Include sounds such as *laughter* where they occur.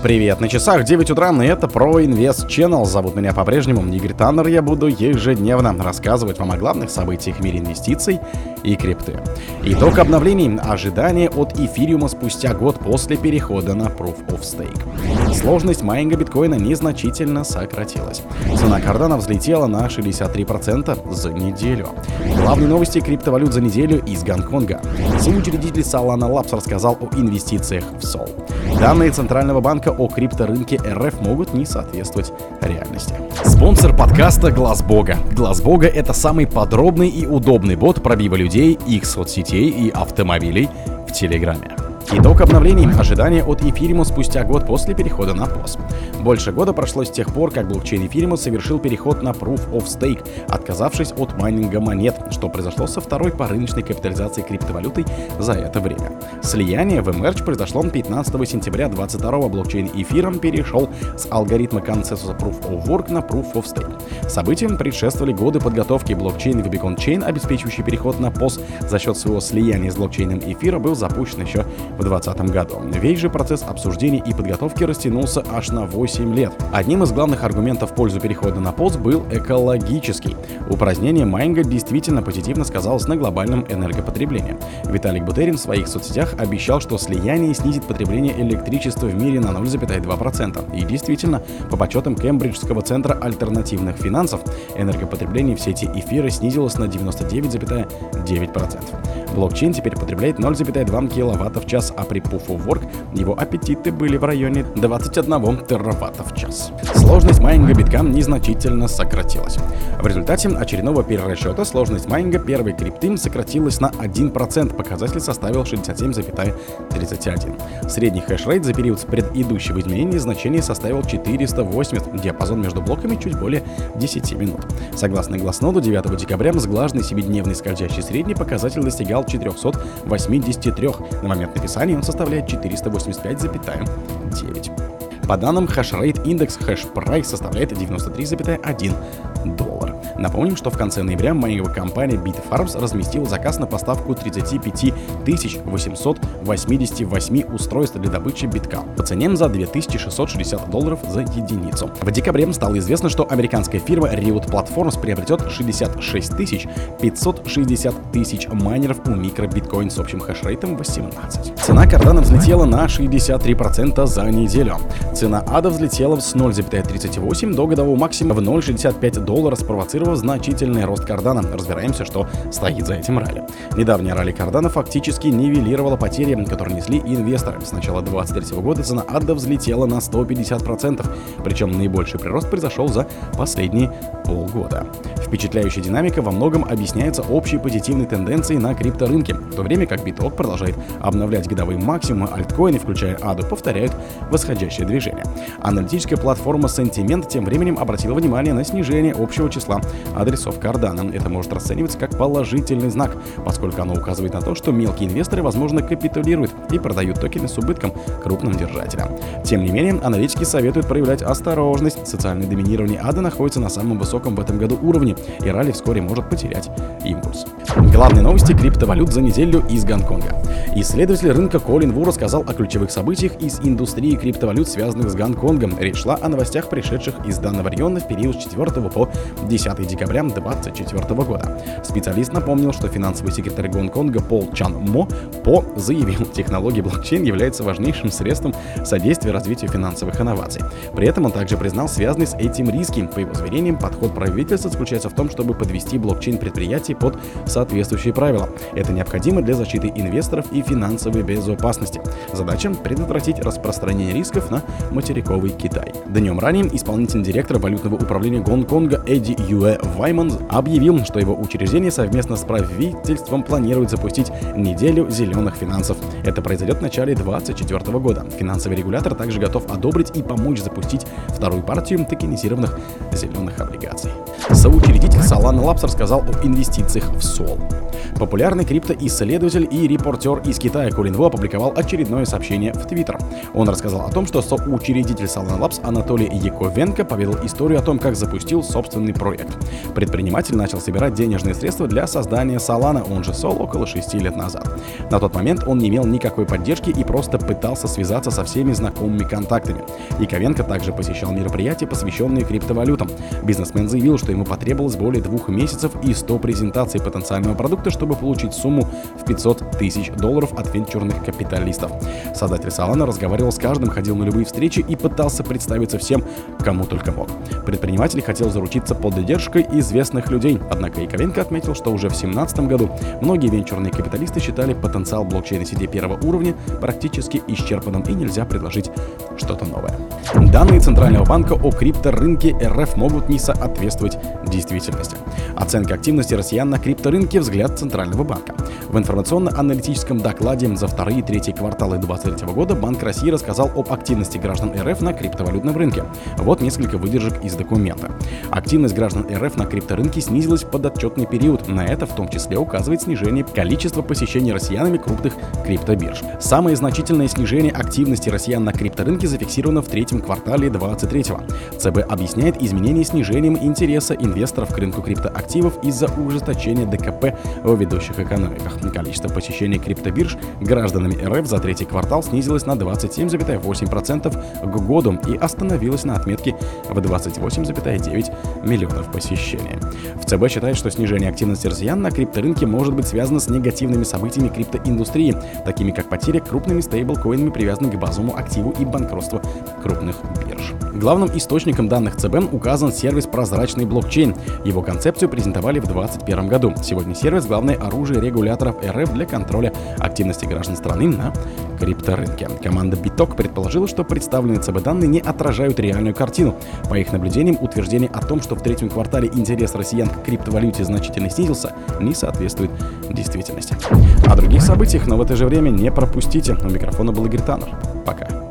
Привет, на часах 9 утра, и это про Инвест Channel. Зовут меня по-прежнему Игорь Таннер. Я буду ежедневно рассказывать вам о главных событиях в мире инвестиций и крипты. Итог обновлений. Ожидания от эфириума спустя год после перехода на Proof of Stake. Сложность майнинга биткоина незначительно сократилась. Цена кардана взлетела на 63% за неделю. Главные новости криптовалют за неделю из Гонконга. Соучредитель Solana Labs рассказал о инвестициях в Sol. Данные Центрального банка о крипторынке РФ могут не соответствовать реальности. Спонсор подкаста Глаз Бога. Глаз Бога это самый подробный и удобный бот пробива людей, их соцсетей и автомобилей в Телеграме. Итог обновлений. Ожидания от эфириума спустя год после перехода на POS. Больше года прошло с тех пор, как блокчейн эфириума совершил переход на Proof of Stake, отказавшись от майнинга монет, что произошло со второй по рыночной капитализации криптовалютой за это время. Слияние в Emerge произошло 15 сентября 22 блокчейн эфиром перешел с алгоритма консенсуса Proof of Work на Proof of Stake. Событиям предшествовали годы подготовки блокчейн Rubicon Chain, обеспечивающий переход на POS за счет своего слияния с блокчейном эфира, был запущен еще в 2020 году. Весь же процесс обсуждений и подготовки растянулся аж на 8 лет. Одним из главных аргументов в пользу перехода на ПОС был экологический. Упразднение майнга действительно позитивно сказалось на глобальном энергопотреблении. Виталик Бутерин в своих соцсетях обещал, что слияние снизит потребление электричества в мире на 0,2%. И действительно, по подсчетам Кембриджского центра альтернативных финансов, энергопотребление в сети эфира снизилось на 99,9%. Блокчейн теперь потребляет 0,2 кВт в час а при Proof of Work его аппетиты были в районе 21 тераватта в час. Сложность майнинга битка незначительно сократилась. В результате очередного перерасчета сложность майнинга первой крипты сократилась на 1%, показатель составил 67,31. Средний хеш-рейт за период с предыдущего изменения значение составил 480, диапазон между блоками чуть более 10 минут. Согласно глазноду, 9 декабря сглаженный 7-дневный скользящий средний показатель достигал 483. На момент написания он составляет 485,9. По данным Hashrate индекс Price составляет 93,1 доллар. Напомним, что в конце ноября майнинговая компания Bitfarms разместила заказ на поставку 35 888 устройств для добычи битка по цене за 2660 долларов за единицу. В декабре стало известно, что американская фирма Riot Platforms приобретет 66 560 тысяч майнеров у микробиткоин с общим хешрейтом 18. Цена кардана взлетела на 63% за неделю. Цена ада взлетела с 0,38 до годового максимума в 0,65 доллара, спровоцировав спровоцировав значительный рост кардана. Разбираемся, что стоит за этим ралли. Недавняя ралли кардана фактически нивелировала потери, которые несли инвесторы. С начала 2023 года цена адда взлетела на 150%, причем наибольший прирост произошел за последние полгода. Впечатляющая динамика во многом объясняется общей позитивной тенденцией на крипторынке, в то время как биток продолжает обновлять годовые максимумы, альткоины, включая аду, повторяют восходящее движение. Аналитическая платформа Sentiment тем временем обратила внимание на снижение общего числа адресов Cardano. Это может расцениваться как положительный знак, поскольку оно указывает на то, что мелкие инвесторы, возможно, капитулируют и продают токены с убытком крупным держателям. Тем не менее, аналитики советуют проявлять осторожность. Социальное доминирование ада находится на самом высоком в этом году уровне, и ралли вскоре может потерять импульс. Главные новости криптовалют за неделю из Гонконга. Исследователь рынка Колин Ву рассказал о ключевых событиях из индустрии криптовалют, связанных с Гонконгом. Речь шла о новостях, пришедших из данного района в период с 4 по 10 декабря 2024 года. Специалист напомнил, что финансовый секретарь Гонконга Пол Чан Мо По заявил, *laughs* технология блокчейн является важнейшим средством содействия развитию финансовых инноваций. При этом он также признал связанный с этим риски. По его заверениям, подход правительства заключается в том, чтобы подвести блокчейн предприятий под соответствующие правила. Это необходимо для защиты инвесторов и финансовой безопасности. Задача — предотвратить распространение рисков на материковый Китай. Днем ранее исполнительный директор валютного управления Гонконга Эдди Юэ Вайман объявил, что его учреждение совместно с правительством планирует запустить неделю зеленых финансов. Это произойдет в начале 2024 года. Финансовый регулятор также готов одобрить и помочь запустить вторую партию токенизированных зеленых облигаций. Соучредитель Учредитель Solana Labs рассказал о инвестициях в Sol. Популярный криптоисследователь и репортер из Китая Колин Ву опубликовал очередное сообщение в Твиттер. Он рассказал о том, что соучредитель Solana Labs Анатолий Яковенко поведал историю о том, как запустил собственный проект. Предприниматель начал собирать денежные средства для создания Solana, он же Sol, около 6 лет назад. На тот момент он не имел никакой поддержки и просто пытался связаться со всеми знакомыми контактами. Яковенко также посещал мероприятия, посвященные криптовалютам. Бизнесмен заявил, что ему потребовалось более двух месяцев и 100 презентаций потенциального продукта, чтобы получить сумму в 500 тысяч долларов от венчурных капиталистов. Создатель Solana разговаривал с каждым, ходил на любые встречи и пытался представиться всем, кому только мог. Предприниматель хотел заручиться поддержкой известных людей, однако Яковенко отметил, что уже в 2017 году многие венчурные капиталисты считали потенциал блокчейна сети первого уровня практически исчерпанным и нельзя предложить что-то новое. Данные Центрального банка о крипторынке РФ могут не соответствовать действительности. Оценка активности россиян на крипторынке взгляд Центрального банка. В информационно-аналитическом докладе за вторые и третьи кварталы 2023 года Банк России рассказал об активности граждан РФ на криптовалютном рынке. Вот несколько выдержек из документа. Активность граждан РФ на крипторынке снизилась в подотчетный период. На это в том числе указывает снижение количества посещений россиянами крупных криптобирж. Самое значительное снижение активности россиян на крипторынке зафиксировано в третьем квартале 2023. ЦБ объясняет изменение снижением интереса инвесторов к рынку криптоактивов из-за ужесточения ДКП в ведущих экономиках. Количество посещений криптобирж гражданами РФ за третий квартал снизилось на 27,8% к году и остановилось на отметке в 28,9 миллионов посещений. В ЦБ считает, что снижение активности россиян на крипторынке может быть связано с негативными событиями криптоиндустрии, такими как потеря крупными стейблкоинами, привязки к базовому активу и банкротство крупных бирж. Главным источником данных ЦБ указан сервис «Прозрачный блокчейн». Его концепцию презентовали в 2021 году. Сегодня сервис – главное оружие регуляторов РФ для контроля активности граждан страны на крипторынке. Команда Биток предположила, что представленные ЦБ данные не отражают реальную картину. По их наблюдениям, утверждение о том, что в третьем квартале интерес россиян к криптовалюте значительно снизился, не соответствует действительности. О других событиях, но в это же время не пропустите. У микрофона был Игорь Таннер. Пока.